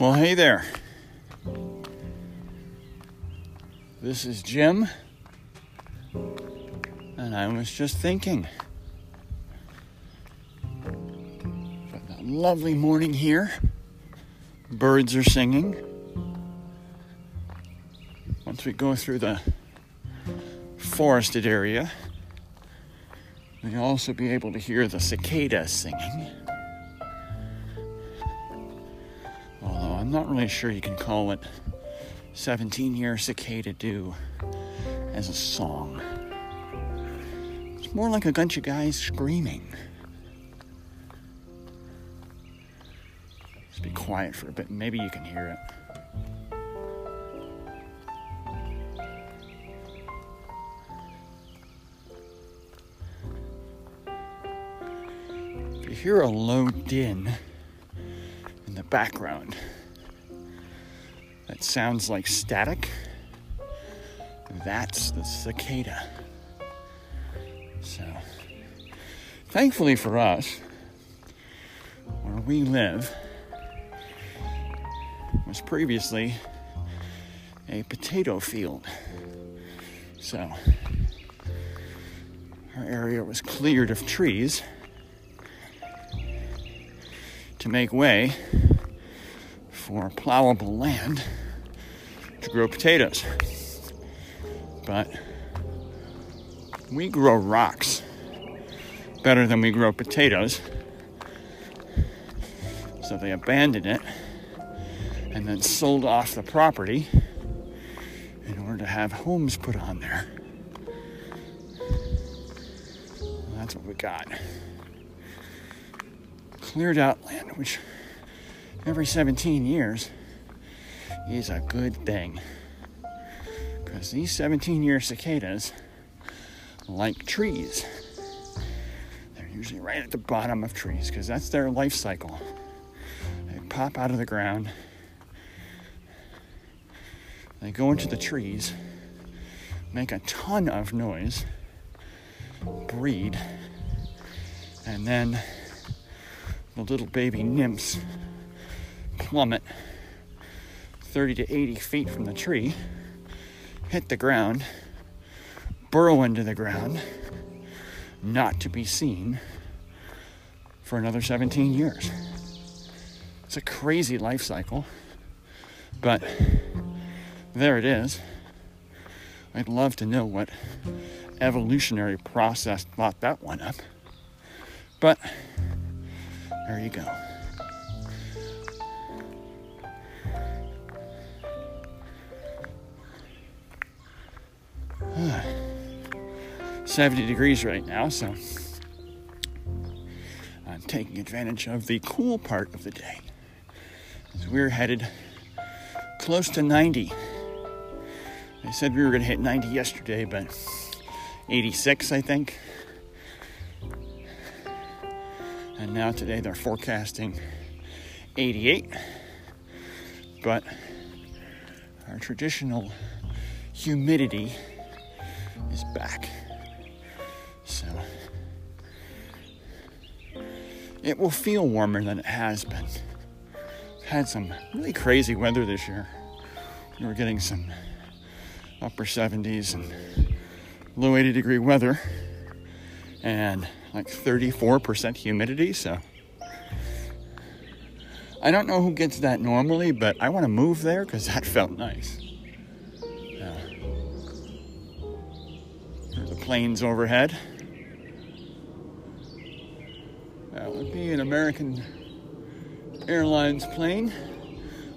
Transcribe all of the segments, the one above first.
Well, hey there. This is Jim, and I was just thinking. Got lovely morning here. Birds are singing. Once we go through the forested area, we'll also be able to hear the cicadas singing. I'm not really sure you can call it 17 year cicada do as a song. It's more like a bunch of guys screaming. Just be quiet for a bit, maybe you can hear it. If you hear a low din in the background, that sounds like static. That's the cicada. So, thankfully for us, where we live was previously a potato field. So, our area was cleared of trees to make way for plowable land to grow potatoes. But we grow rocks better than we grow potatoes. So they abandoned it and then sold off the property in order to have homes put on there. That's what we got. Cleared out land, which every 17 years is a good thing. Because these 17 year cicadas like trees. They're usually right at the bottom of trees because that's their life cycle. They pop out of the ground, they go into the trees, make a ton of noise, breed, and then the little baby nymphs plummet 30 to 80 feet from the tree, hit the ground, burrow into the ground, not to be seen for another 17 years. It's a crazy life cycle, but there it is. I'd love to know what evolutionary process thought that one up. But there you go. 70 degrees right now, so I'm taking advantage of the cool part of the day. As we're headed close to 90. They said we were going to hit 90 yesterday, but 86, I think. And now today they're forecasting 88. But our traditional humidity is back. So it will feel warmer than it has been. Had some really crazy weather this year. We were getting some upper 70s and low 80 degree weather and like 34% humidity. So I don't know who gets that normally, but I want to move there because that felt nice. Planes overhead. That would be an American Airlines plane.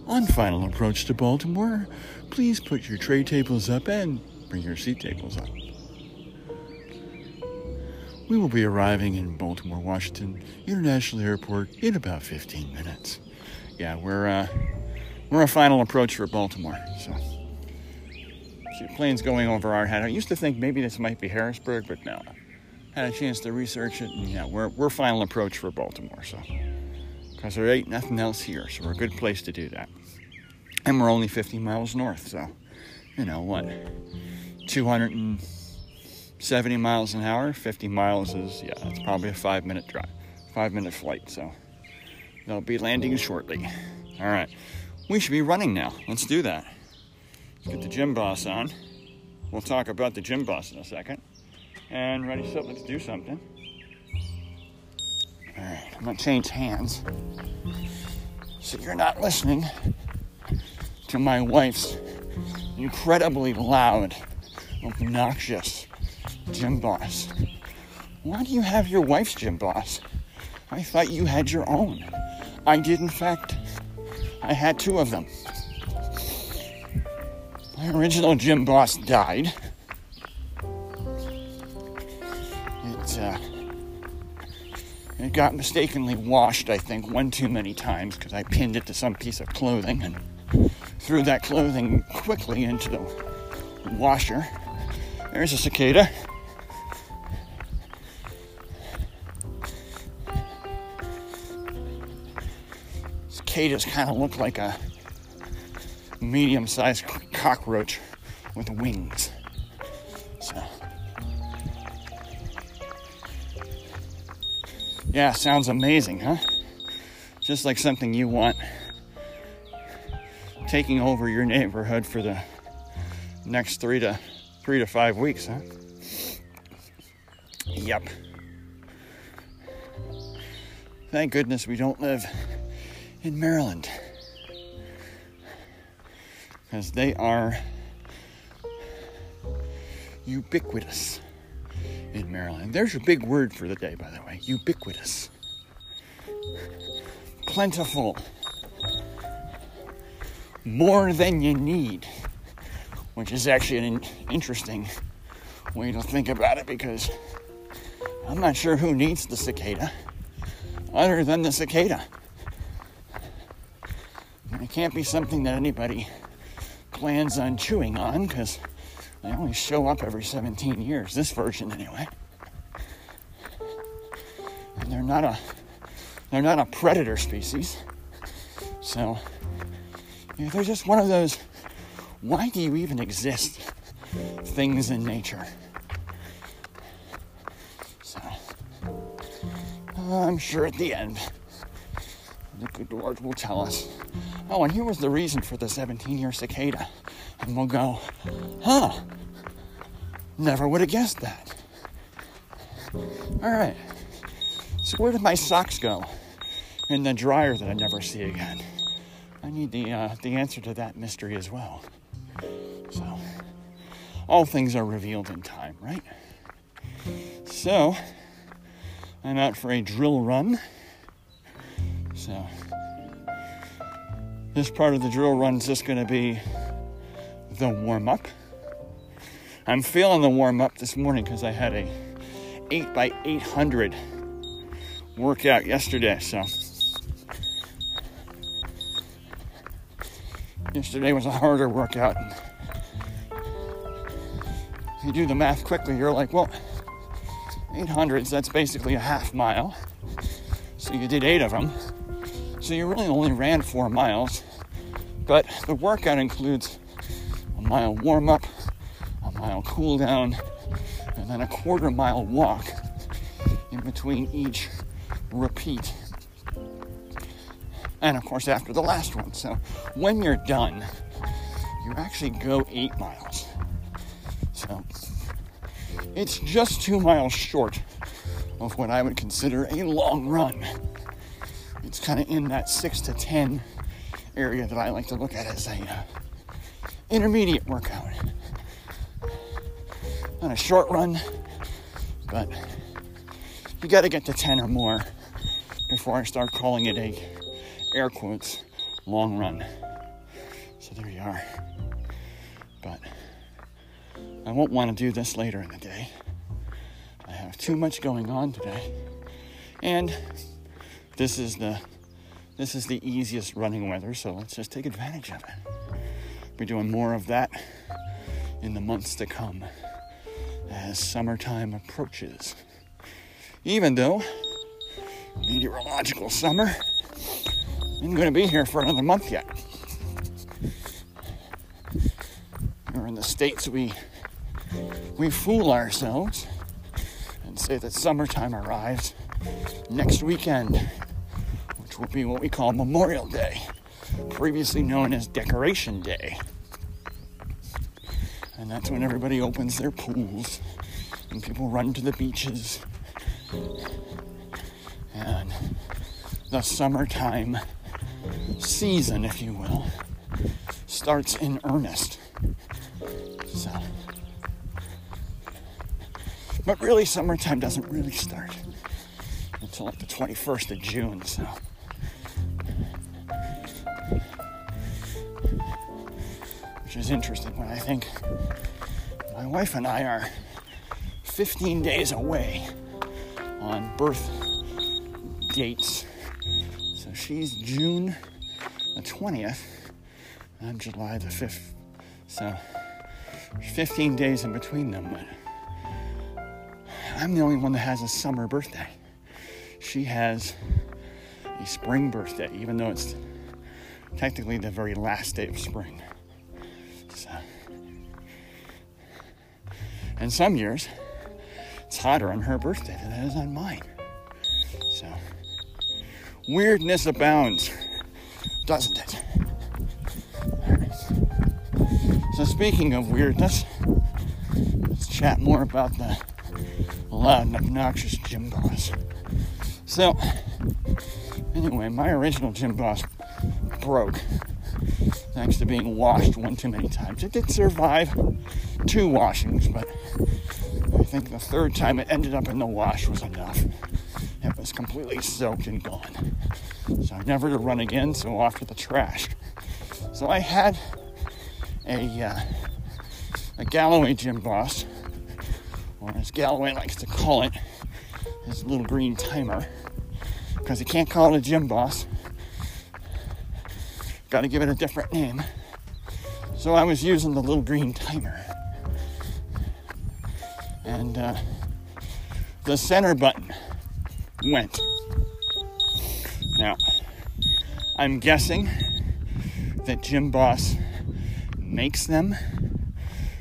On final approach to Baltimore, please put your tray tables up and bring your seat tables up. We will be arriving in Baltimore, Washington International Airport in about 15 minutes. Yeah, we're uh, we're a final approach for Baltimore. So, planes going over our head. I used to think maybe this might be Harrisburg, but no. Had a chance to research it, and yeah, we're we're final approach for Baltimore. So, because there ain't nothing else here, so we're a good place to do that. And we're only 50 miles north, so you know what? 270 miles an hour. 50 miles is yeah, it's probably a five minute drive, five minute flight. So they'll be landing shortly. All right. we should be running now. Let's do that. Get the gym boss on. We'll talk about the gym boss in a second. And ready, set, let's do something. All right, I'm gonna change hands so you're not listening to my wife's incredibly loud, obnoxious gym boss. Why do you have your wife's gym boss? I thought you had your own. I did, in fact. I had two of them. Original gym boss died. It, uh, it got mistakenly washed, I think, one too many times because I pinned it to some piece of clothing and threw that clothing quickly into the washer. There's a cicada. Cicadas kind of look like a medium sized cockroach with wings. So, yeah, sounds amazing, huh? Just like something you want taking over your neighborhood for the next three to three to five weeks, huh? Yep. Thank goodness we don't live in Maryland because they are ubiquitous in Maryland. There's your big word for the day, by the way ubiquitous. Plentiful. More than you need, which is actually an interesting way to think about it because I'm not sure who needs the cicada other than the cicada. It can't be something that anybody plans on chewing on because they only show up every 17 years, this version anyway. And they're not a they're not a predator species. So you know, they're just one of those why do you even exist things in nature. So uh, I'm sure at the end the good Lord will tell us oh, and here was the reason for the 17 year cicada. And we'll go, huh, never would have guessed that. All right, so where did my socks go in the dryer that I never see again? I need the, uh, the answer to that mystery as well. So, all things are revealed in time, right? So, I'm out for a drill run. So, this part of the drill run is just going to be the warm up. I'm feeling the warm up this morning because I had a 8 by 800 workout yesterday. So yesterday was a harder workout. If you do the math quickly, you're like, well, 800s, that's basically a half mile. So you did eight of them. So you really only ran four miles, but the workout includes a mile warm up, a mile cool down, and then a quarter mile walk in between each repeat. And of course, after the last one. So when you're done, you actually go eight miles. So it's just two miles short of what I would consider a long run it's kind of in that six to 10 area that I like to look at as a uh, intermediate workout. Not a short run, but you got to get to 10 or more before I start calling it a air quotes long run. So there you are. But I won't want to do this later in the day. I have too much going on today. And this is the this is the easiest running weather, so let's just take advantage of it. Be doing more of that in the months to come as summertime approaches. Even though meteorological summer isn't going to be here for another month yet. Here in the States, we, we fool ourselves and say that summertime arrives next weekend which will be what we call Memorial Day. previously known as Decoration Day. And that's when everybody opens their pools and people run to the beaches. And the summertime season, if you will, starts in earnest. So, but really, summertime doesn't really start until like the 21st of June. So. Which is interesting when I think my wife and I are 15 days away on birth dates. So she's June the 20th, I'm July the 5th. So 15 days in between them. But I'm the only one that has a summer birthday. She has a spring birthday, even though it's technically the very last day of spring. So, and some years, it's hotter on her birthday than it is on mine. So, weirdness abounds, doesn't it? So, speaking of weirdness, let's chat more about the loud and obnoxious gym boss. So, anyway, my original gym boss broke thanks to being washed one too many times. It did survive two washings, but I think the third time it ended up in the wash was enough. It was completely soaked and gone. So never to run again, so off to the trash. So I had a, uh, a Galloway gym boss, or as Galloway likes to call it, his little green timer, because he can't call it a gym boss Got to give it a different name. So I was using the little green timer. And uh, the center button went. Now, I'm guessing that Gym Boss makes them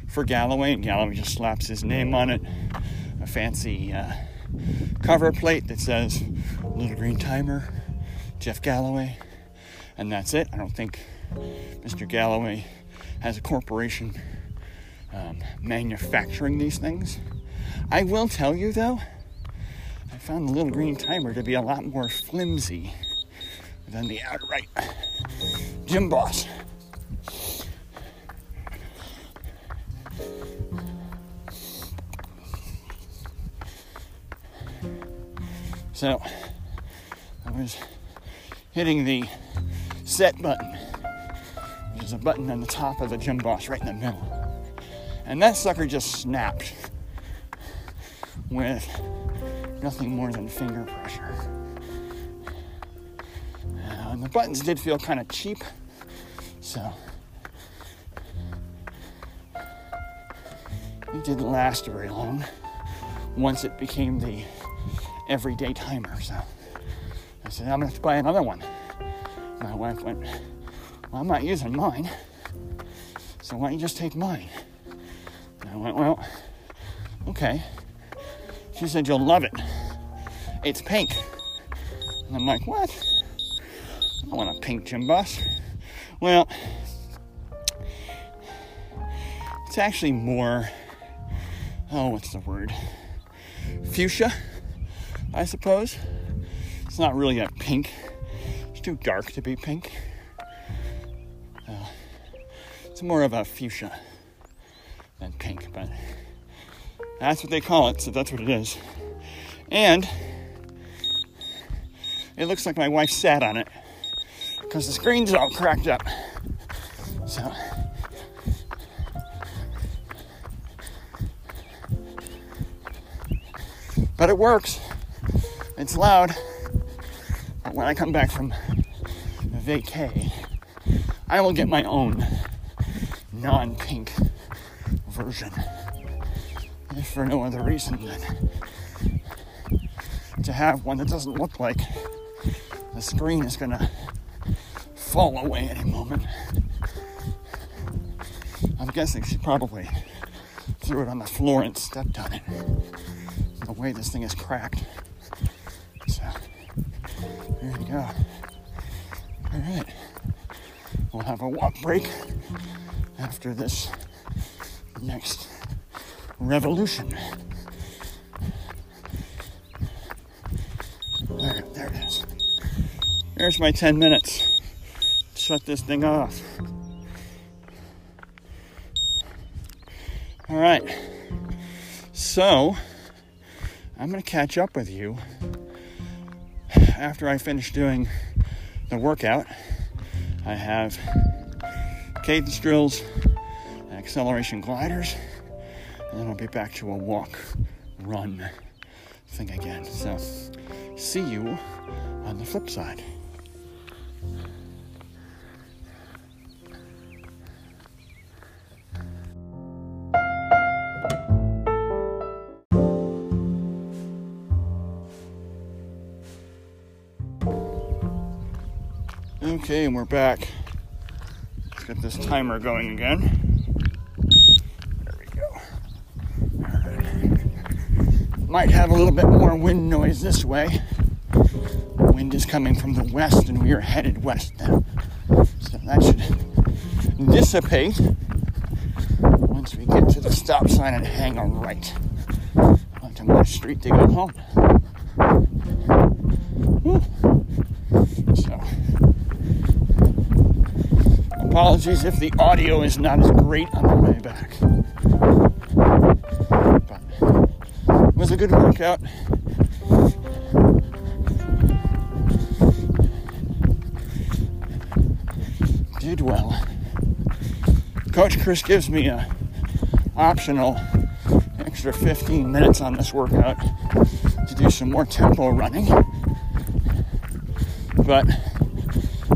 for Galloway, and Galloway just slaps his name on it. A fancy uh, cover plate that says Little Green Timer, Jeff Galloway and that's it. I don't think Mr. Galloway has a corporation um, manufacturing these things. I will tell you though, I found the little green timer to be a lot more flimsy than the outright Gym Boss. So I was hitting the set button, which is a button on the top of the gym boss right in the middle. And that sucker just snapped with nothing more than finger pressure. Uh, and the buttons did feel kind of cheap, so it didn't last very long once it became the everyday timer. So I said, I'm gonna have to buy another one. My wife went, Well, I'm not using mine, so why don't you just take mine? And I went, Well, okay. She said, You'll love it. It's pink. And I'm like, What? I want a pink gym boss. Well, it's actually more, oh, what's the word? Fuchsia, I suppose. Not really a pink it's too dark to be pink. Uh, it's more of a fuchsia than pink, but that's what they call it, so that's what it is. And it looks like my wife sat on it because the screen's all cracked up. So. But it works. It's loud when I come back from vacay, I will get my own non pink version. If for no other reason than to have one that doesn't look like the screen is gonna fall away any moment. I'm guessing she probably threw it on the floor and stepped on it. The way this thing is cracked. There we go. All right. we'll have a walk break after this next revolution. There, there it is. There's my 10 minutes. Shut this thing off. All right. So, I'm going to catch up with you after I finish doing the workout. I have cadence drills, acceleration gliders, and then I'll be back to a walk, run thing again. So, see you on the flip side. Okay, and we're back. Let's get this timer going again. There we go. Might have a little bit more wind noise this way. The wind is coming from the west, and we are headed west now. So that should dissipate once we get to the stop sign and hang a right onto my street to go home. So, apologies if the audio is not as great on the way back. But it was a good workout. Did well. Coach Chris gives me a optional extra 15 minutes on this workout to do some more tempo running. But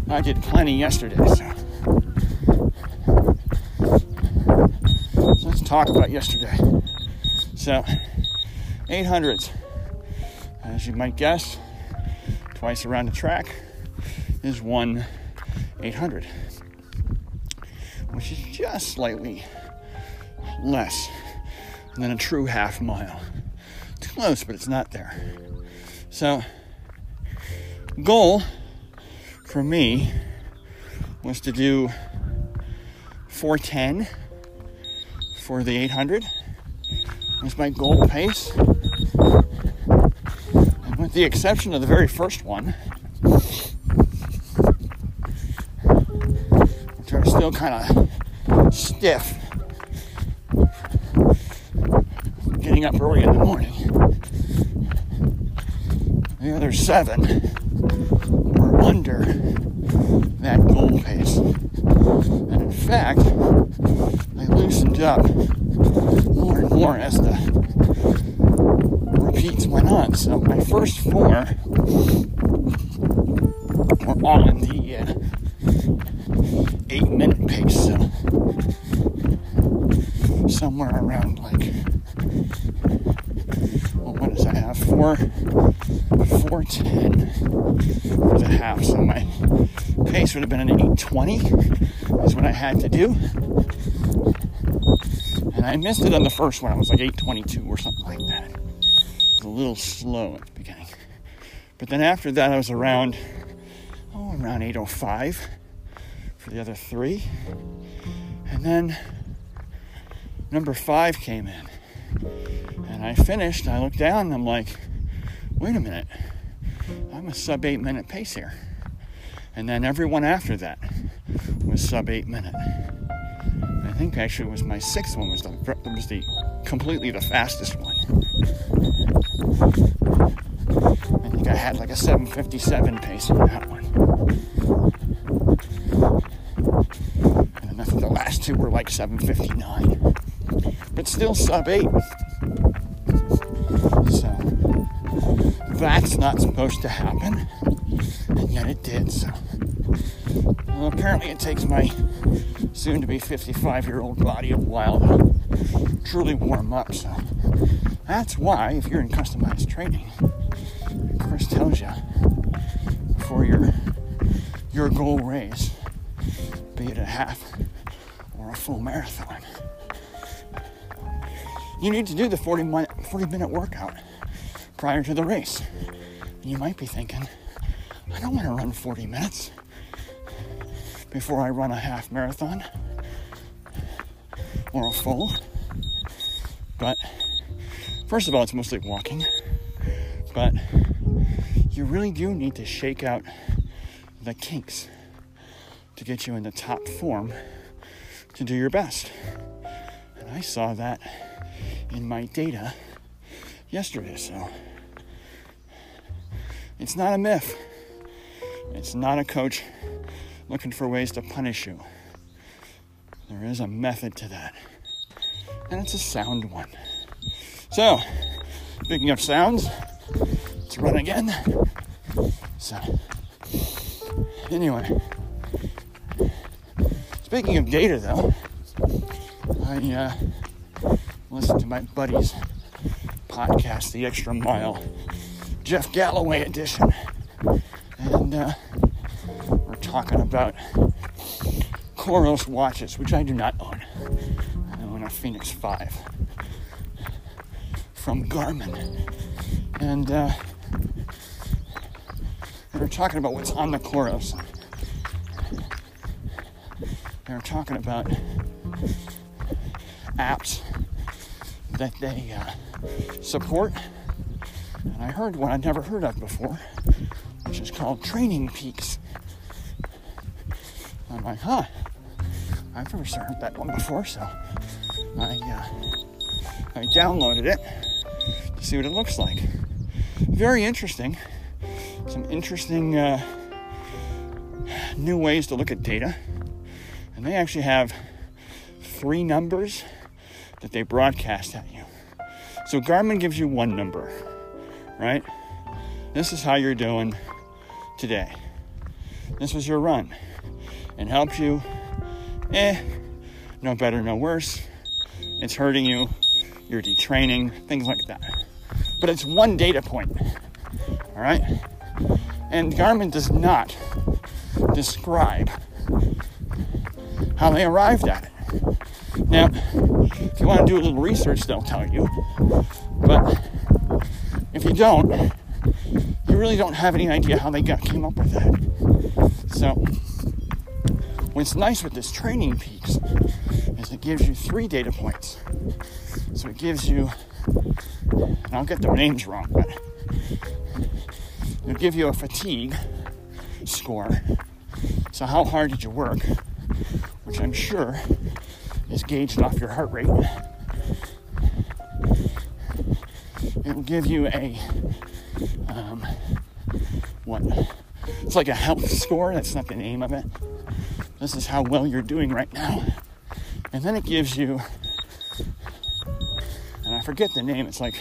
I did plenty yesterday, so. So about yesterday. So, 800s, as you might guess, twice around the track is one 800, which is just slightly less than a true half mile. It's close, but it's not there. So, goal for me was to do 410 for the 800 was my goal pace. And with the exception of the very first one which are still kind of stiff. Getting up early in the morning. The other seven were under that goal pace. And in fact, Loosened up more and more as the repeats went on. So my first four were all in the uh, eight minute pace. So somewhere around like, well, what does I have? Four. 410 for the half. So my pace would have been an 820 is what I had to do. And I missed it on the first one. I was like 822 or something like that. It was a little slow at the beginning. But then after that, I was around, oh, around 805 for the other three. And then number five came in. And I finished. I looked down and I'm like, wait a minute, I'm a sub eight minute pace here. And then everyone after that was sub eight minute. I think actually it was my sixth one was the was the completely the fastest one. I think I had like a 757 pace on that one. And then I think the last two were like 759. But still sub eight. So that's not supposed to happen, and yet it did. So, well, apparently, it takes my soon to be 55 year old body a while truly warm up. So, that's why, if you're in customized training, Chris tells you for your your goal race, be it a half or a full marathon, you need to do the 40 minute, 40 minute workout prior to the race. You might be thinking, I don't want to run 40 minutes before I run a half marathon or a full. But first of all, it's mostly walking. But you really do need to shake out the kinks to get you in the top form to do your best. And I saw that in my data yesterday, so it's not a myth. It's not a coach looking for ways to punish you. There is a method to that, and it's a sound one. So, speaking of sounds, let's run again. So, anyway, speaking of data though, I uh, listened to my buddy's podcast, The Extra Mile, Jeff Galloway edition, and uh, talking about Coros watches, which I do not own. I own a Fenix 5 from Garmin. And uh, they are talking about what's on the Coros. They are talking about apps that they uh, support. And I heard one I'd never heard of before, which is called Training Peaks. I'm like, huh, I've never heard that one before, so I, uh, I downloaded it to see what it looks like. Very interesting. Some interesting uh, new ways to look at data. And they actually have three numbers that they broadcast at you. So Garmin gives you one number, right? This is how you're doing today. This was your run and helps you eh, no better, no worse. It's hurting you, you're detraining, things like that. But it's one data point, all right? And Garmin does not describe how they arrived at it. Now, if you want to do a little research, they'll tell you. But if you don't, you really don't have any idea how they got came up with that. So What's nice with this training peaks is it gives you three data points. So it gives you, and I'll get the names wrong, but it'll give you a fatigue score. So how hard did you work? Which I'm sure is gauged off your heart rate. It will give you a um, what? It's like a health score. That's not the name of it this is how well you're doing right now. And then it gives you, and I forget the name, it's like,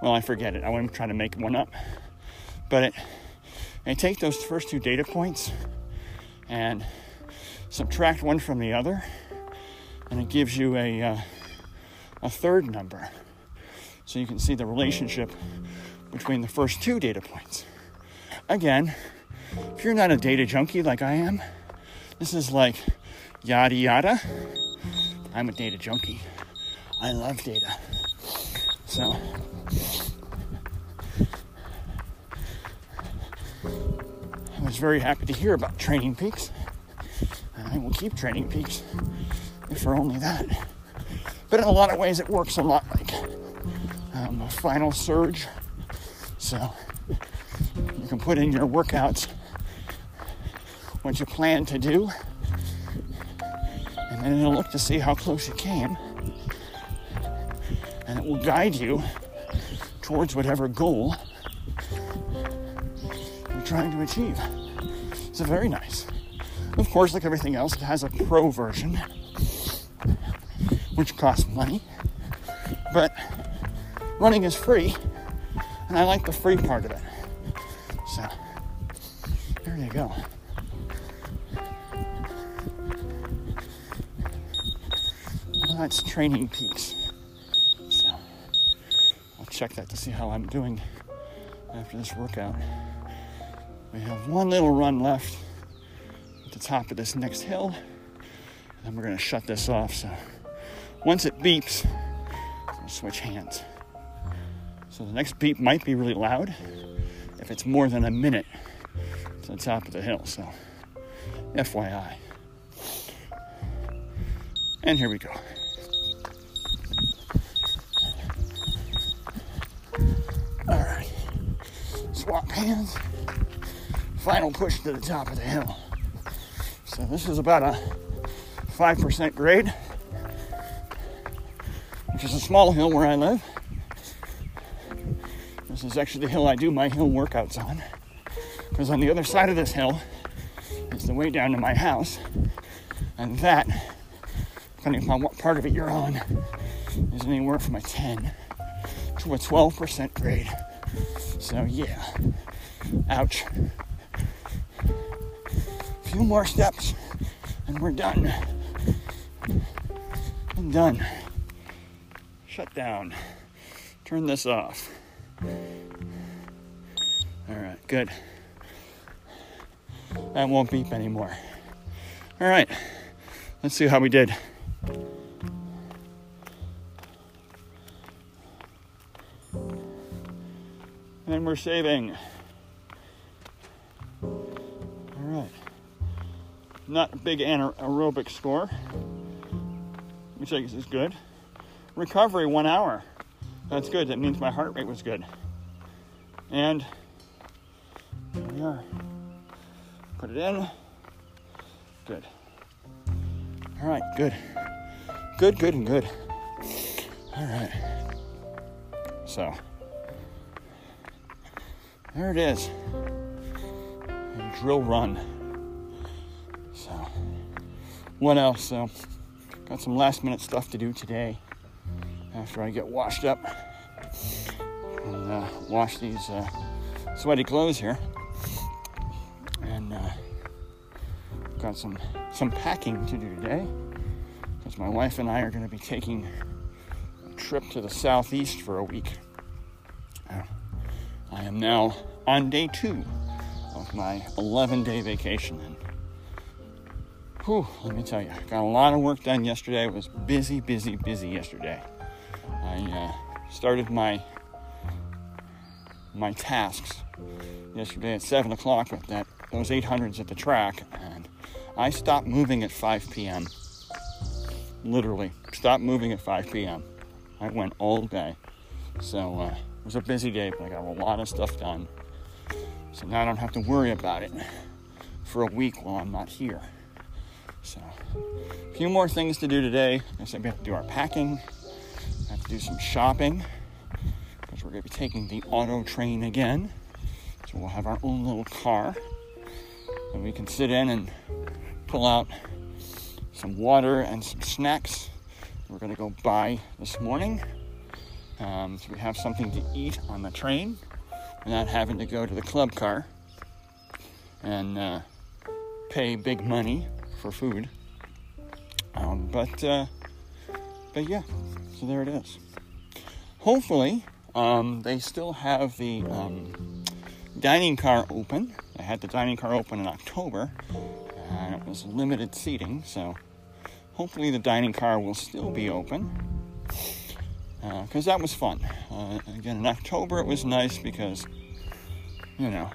well, I forget it. I want to try to make one up. But it, I take those first two data points and subtract one from the other, and it gives you a, uh, a third number. So you can see the relationship between the first two data points. Again, if you're not a data junkie like I am, this is like yada yada. I'm a data junkie. I love data. So, I was very happy to hear about Training Peaks. And I will keep Training Peaks if for only that. But in a lot of ways, it works a lot like um, a Final Surge. So, you can put in your workouts what you plan to do, and then it'll look to see how close you came, and it will guide you towards whatever goal you're trying to achieve. It's very nice. Of course, like everything else, it has a pro version, which costs money, but running is free, and I like the free part of it. So, there you go. That's Training Peaks. So I'll check that to see how I'm doing after this workout. We have one little run left at the top of this next hill. And then we're to shut this off. So once it beeps, we'll switch hands. So the next beep might be really loud if it's more than a minute to the top of the hill. So FYI. And here we go. Swap hands. Final push to the top of the hill. So this is about a 5% grade, which is a small hill where I live. This is actually the hill I do my hill workouts on. Because on the other side of this hill is the way down to my house. And that, depending upon what part of it you're on, is anywhere from a 10 to a 12% grade. So, yeah. Ouch. A few more steps and we're done. I'm done. Shut down. Turn this off. All right, good. That won't beep anymore. All right, let's see how we did. And we're saving. All right. Not big aerobic score, which I guess is good. Recovery, one hour. That's good. That means my heart rate was good. And we are. Put it in. Good. All right, good. Good, good, and good. All right. So, there it is. A drill run. So, what else? So, got some last minute stuff to do today after I get washed up and uh, wash these uh, sweaty clothes here. And uh, got some some packing to do today because my wife and I are going to be taking a trip to the southeast for a week. I am now on day two of my 11 day vacation. And whew, let me tell you, I got a lot of work done yesterday. I was busy, busy, busy yesterday. I uh, started my my tasks yesterday at seven o'clock with that those 800s at the track, and I stopped moving at 5 p.m. Literally, stopped moving at 5 p.m. I went all day, so uh, it was a busy day, but I got a lot of stuff done. So now I don't have to worry about it for a week while I'm not here. So, a few more things to do today. I said we have to do our packing, have to do some shopping because we're going to be taking the auto train again. So we'll have our own little car that we can sit in and pull out some water and some snacks. We're going to go buy this morning. Um, so we have something to eat on the train without having to go to the club car and uh, pay big money for food. Um, but uh, but yeah, so there it is. Hopefully, um, they still have the um, dining car open. I had the dining car open in October, and it was limited seating, so hopefully the dining car will still be open because uh, that was fun. Uh, again, in October it was nice because, you know,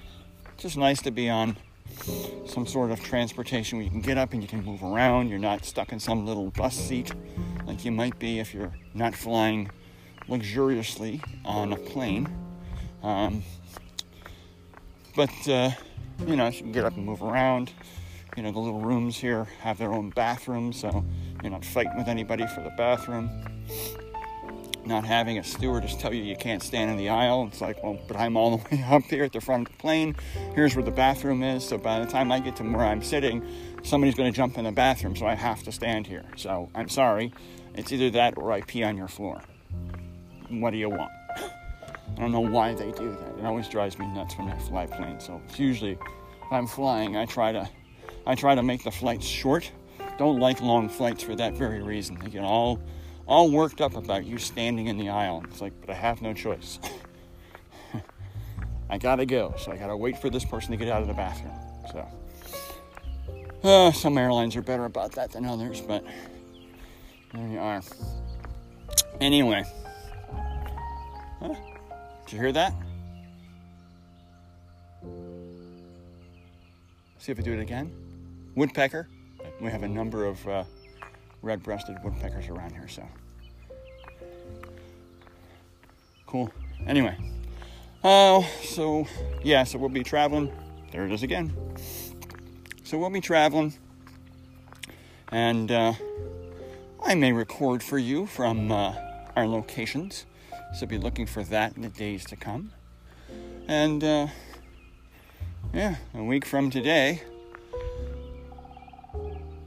just nice to be on some sort of transportation where you can get up and you can move around. You're not stuck in some little bus seat like you might be if you're not flying luxuriously on a plane. Um, but, uh, you know, you can get up and move around. You know, the little rooms here have their own bathrooms, so you're not fighting with anybody for the bathroom not having a stewardess tell you you can't stand in the aisle. It's like, well, but I'm all the way up here at the front of the plane. Here's where the bathroom is. So by the time I get to where I'm sitting, somebody's going to jump in the bathroom, so I have to stand here. So I'm sorry. It's either that or I pee on your floor. What do you want? I don't know why they do that. It always drives me nuts when I fly planes. So it's usually, if I'm flying, I try to, I try to make the flights short. Don't like long flights for that very reason. They get all all worked up about you standing in the aisle. It's like, but I have no choice. I gotta go, so I gotta wait for this person to get out of the bathroom. So, uh, some airlines are better about that than others, but there you are. Anyway, huh? did you hear that? See if I do it again. woodpecker. We have a number of uh, red-breasted woodpeckers around here, so cool. Anyway, uh, so yeah, so we'll be traveling. There it is again. So we'll be traveling, and uh, I may record for you from uh, our locations. So be looking for that in the days to come. And uh, yeah, a week from today,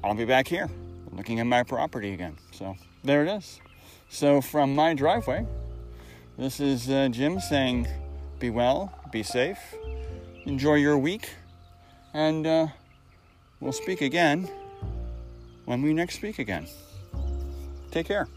I'll be back here looking at my property again. So there it is. So from my driveway, this is uh, Jim saying, be well, be safe, enjoy your week, and uh, we'll speak again when we next speak again. Take care.